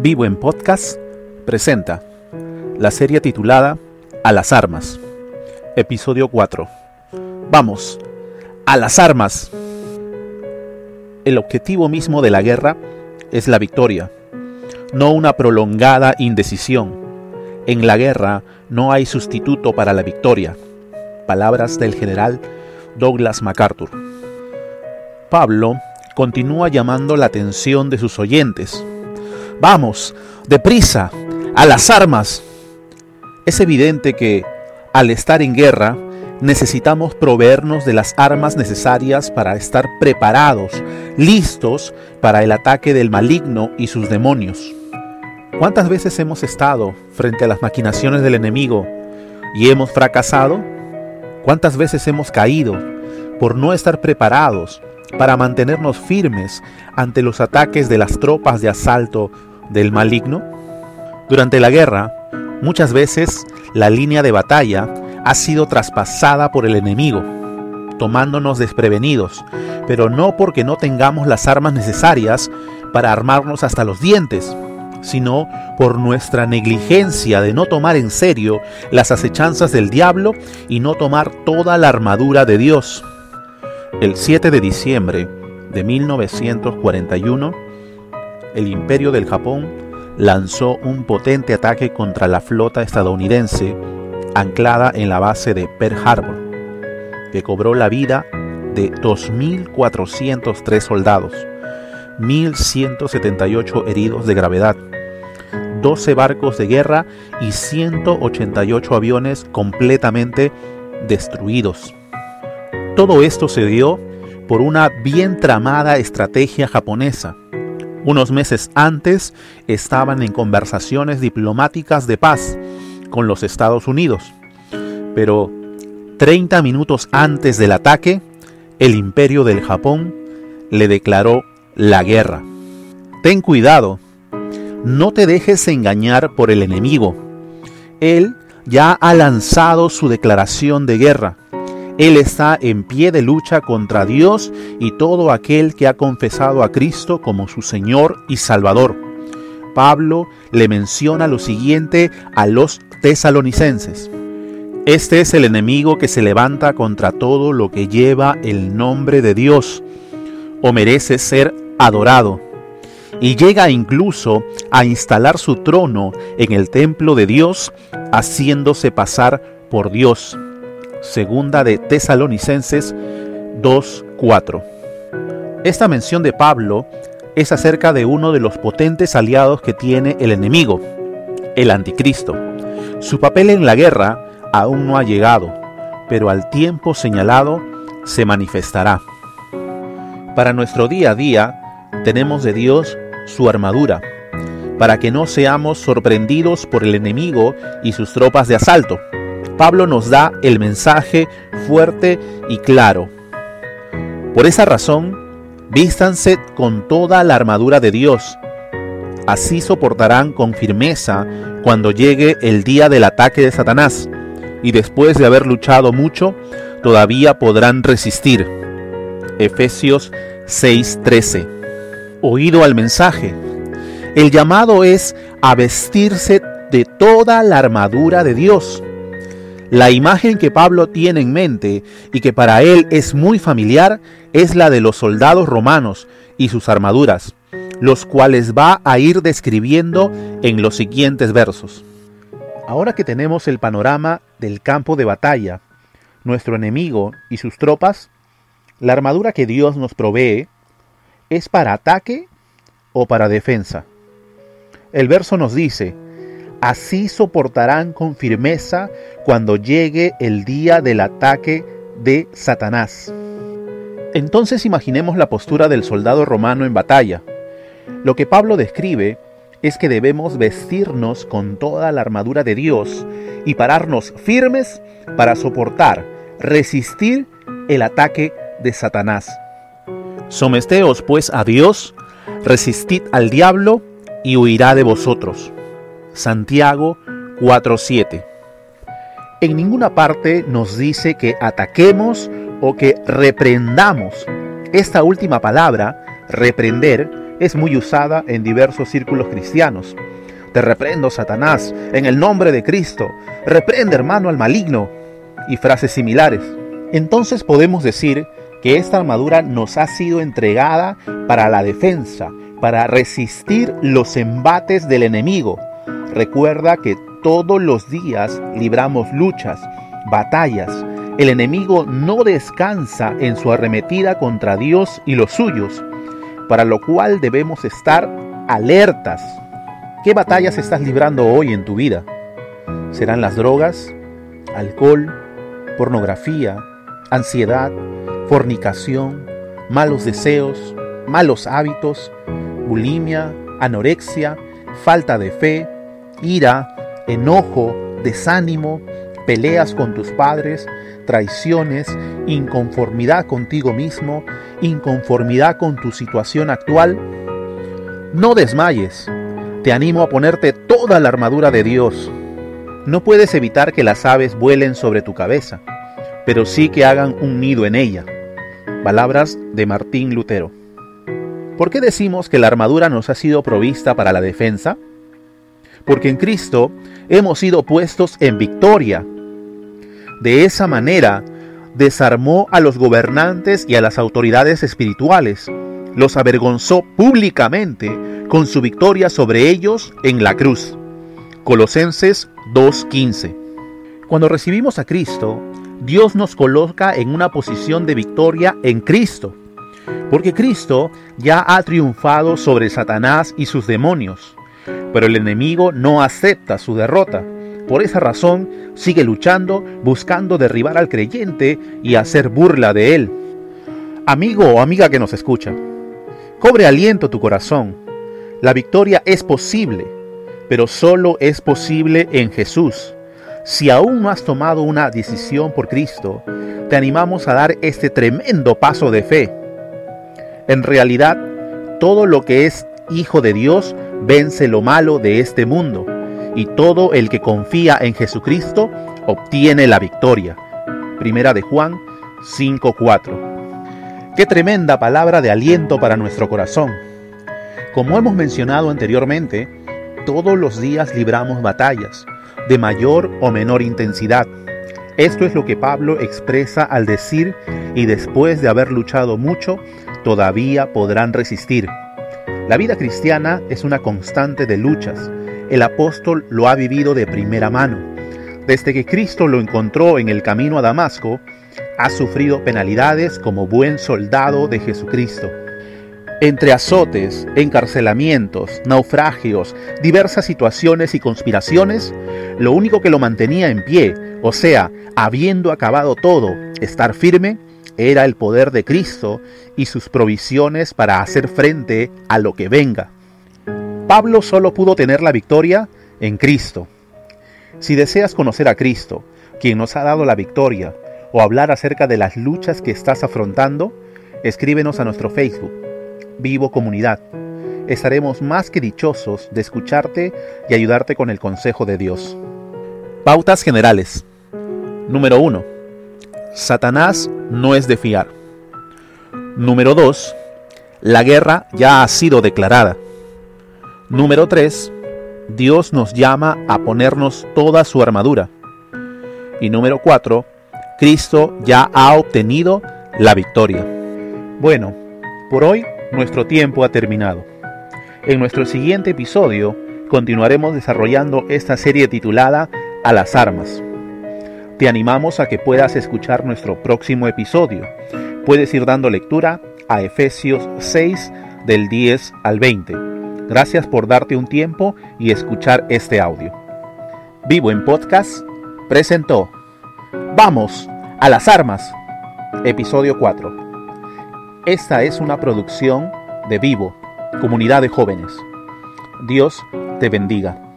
Vivo en Podcast presenta la serie titulada A las armas, episodio 4. Vamos, a las armas. El objetivo mismo de la guerra es la victoria, no una prolongada indecisión. En la guerra no hay sustituto para la victoria. Palabras del general Douglas MacArthur. Pablo continúa llamando la atención de sus oyentes Vamos, deprisa, a las armas. Es evidente que, al estar en guerra, necesitamos proveernos de las armas necesarias para estar preparados, listos para el ataque del maligno y sus demonios. ¿Cuántas veces hemos estado frente a las maquinaciones del enemigo y hemos fracasado? ¿Cuántas veces hemos caído por no estar preparados para mantenernos firmes ante los ataques de las tropas de asalto del maligno? Durante la guerra, muchas veces la línea de batalla ha sido traspasada por el enemigo, tomándonos desprevenidos, pero no porque no tengamos las armas necesarias para armarnos hasta los dientes, sino por nuestra negligencia de no tomar en serio las acechanzas del diablo y no tomar toda la armadura de Dios. El 7 de diciembre de 1941, el imperio del Japón lanzó un potente ataque contra la flota estadounidense anclada en la base de Pearl Harbor, que cobró la vida de 2.403 soldados, 1.178 heridos de gravedad, 12 barcos de guerra y 188 aviones completamente destruidos. Todo esto se dio por una bien tramada estrategia japonesa unos meses antes estaban en conversaciones diplomáticas de paz con los Estados Unidos, pero 30 minutos antes del ataque, el imperio del Japón le declaró la guerra. Ten cuidado, no te dejes engañar por el enemigo. Él ya ha lanzado su declaración de guerra. Él está en pie de lucha contra Dios y todo aquel que ha confesado a Cristo como su Señor y Salvador. Pablo le menciona lo siguiente a los tesalonicenses. Este es el enemigo que se levanta contra todo lo que lleva el nombre de Dios o merece ser adorado y llega incluso a instalar su trono en el templo de Dios, haciéndose pasar por Dios. Segunda de Tesalonicenses 2:4. Esta mención de Pablo es acerca de uno de los potentes aliados que tiene el enemigo, el anticristo. Su papel en la guerra aún no ha llegado, pero al tiempo señalado se manifestará. Para nuestro día a día tenemos de Dios su armadura, para que no seamos sorprendidos por el enemigo y sus tropas de asalto. Pablo nos da el mensaje fuerte y claro. Por esa razón, vístanse con toda la armadura de Dios. Así soportarán con firmeza cuando llegue el día del ataque de Satanás, y después de haber luchado mucho, todavía podrán resistir. Efesios 6:13. Oído al mensaje. El llamado es a vestirse de toda la armadura de Dios. La imagen que Pablo tiene en mente y que para él es muy familiar es la de los soldados romanos y sus armaduras, los cuales va a ir describiendo en los siguientes versos. Ahora que tenemos el panorama del campo de batalla, nuestro enemigo y sus tropas, la armadura que Dios nos provee es para ataque o para defensa. El verso nos dice, Así soportarán con firmeza cuando llegue el día del ataque de Satanás. Entonces imaginemos la postura del soldado romano en batalla. Lo que Pablo describe es que debemos vestirnos con toda la armadura de Dios y pararnos firmes para soportar, resistir el ataque de Satanás. Somesteos pues a Dios, resistid al diablo y huirá de vosotros. Santiago 4:7. En ninguna parte nos dice que ataquemos o que reprendamos. Esta última palabra reprender es muy usada en diversos círculos cristianos. Te reprendo, Satanás, en el nombre de Cristo. Reprende, hermano, al maligno. Y frases similares. Entonces podemos decir que esta armadura nos ha sido entregada para la defensa, para resistir los embates del enemigo. Recuerda que todos los días libramos luchas, batallas. El enemigo no descansa en su arremetida contra Dios y los suyos, para lo cual debemos estar alertas. ¿Qué batallas estás librando hoy en tu vida? ¿Serán las drogas, alcohol, pornografía, ansiedad, fornicación, malos deseos, malos hábitos, bulimia, anorexia, falta de fe, ira, enojo, desánimo, peleas con tus padres, traiciones, inconformidad contigo mismo, inconformidad con tu situación actual, no desmayes. Te animo a ponerte toda la armadura de Dios. No puedes evitar que las aves vuelen sobre tu cabeza, pero sí que hagan un nido en ella. Palabras de Martín Lutero. ¿Por qué decimos que la armadura nos ha sido provista para la defensa? Porque en Cristo hemos sido puestos en victoria. De esa manera, desarmó a los gobernantes y a las autoridades espirituales, los avergonzó públicamente con su victoria sobre ellos en la cruz. Colosenses 2.15. Cuando recibimos a Cristo, Dios nos coloca en una posición de victoria en Cristo. Porque Cristo ya ha triunfado sobre Satanás y sus demonios, pero el enemigo no acepta su derrota. Por esa razón sigue luchando, buscando derribar al creyente y hacer burla de él. Amigo o amiga que nos escucha, cobre aliento tu corazón. La victoria es posible, pero solo es posible en Jesús. Si aún no has tomado una decisión por Cristo, te animamos a dar este tremendo paso de fe. En realidad, todo lo que es hijo de Dios vence lo malo de este mundo, y todo el que confía en Jesucristo obtiene la victoria. Primera de Juan 5:4. Qué tremenda palabra de aliento para nuestro corazón. Como hemos mencionado anteriormente, todos los días libramos batallas, de mayor o menor intensidad. Esto es lo que Pablo expresa al decir, y después de haber luchado mucho, todavía podrán resistir. La vida cristiana es una constante de luchas. El apóstol lo ha vivido de primera mano. Desde que Cristo lo encontró en el camino a Damasco, ha sufrido penalidades como buen soldado de Jesucristo. Entre azotes, encarcelamientos, naufragios, diversas situaciones y conspiraciones, lo único que lo mantenía en pie, o sea, habiendo acabado todo, estar firme, era el poder de Cristo y sus provisiones para hacer frente a lo que venga. Pablo solo pudo tener la victoria en Cristo. Si deseas conocer a Cristo, quien nos ha dado la victoria, o hablar acerca de las luchas que estás afrontando, escríbenos a nuestro Facebook, Vivo Comunidad. Estaremos más que dichosos de escucharte y ayudarte con el consejo de Dios. Pautas generales. Número 1 Satanás no es de fiar. Número 2. La guerra ya ha sido declarada. Número 3. Dios nos llama a ponernos toda su armadura. Y número 4. Cristo ya ha obtenido la victoria. Bueno, por hoy nuestro tiempo ha terminado. En nuestro siguiente episodio continuaremos desarrollando esta serie titulada A las armas. Te animamos a que puedas escuchar nuestro próximo episodio. Puedes ir dando lectura a Efesios 6 del 10 al 20. Gracias por darte un tiempo y escuchar este audio. Vivo en Podcast presentó Vamos a las armas, episodio 4. Esta es una producción de Vivo, comunidad de jóvenes. Dios te bendiga.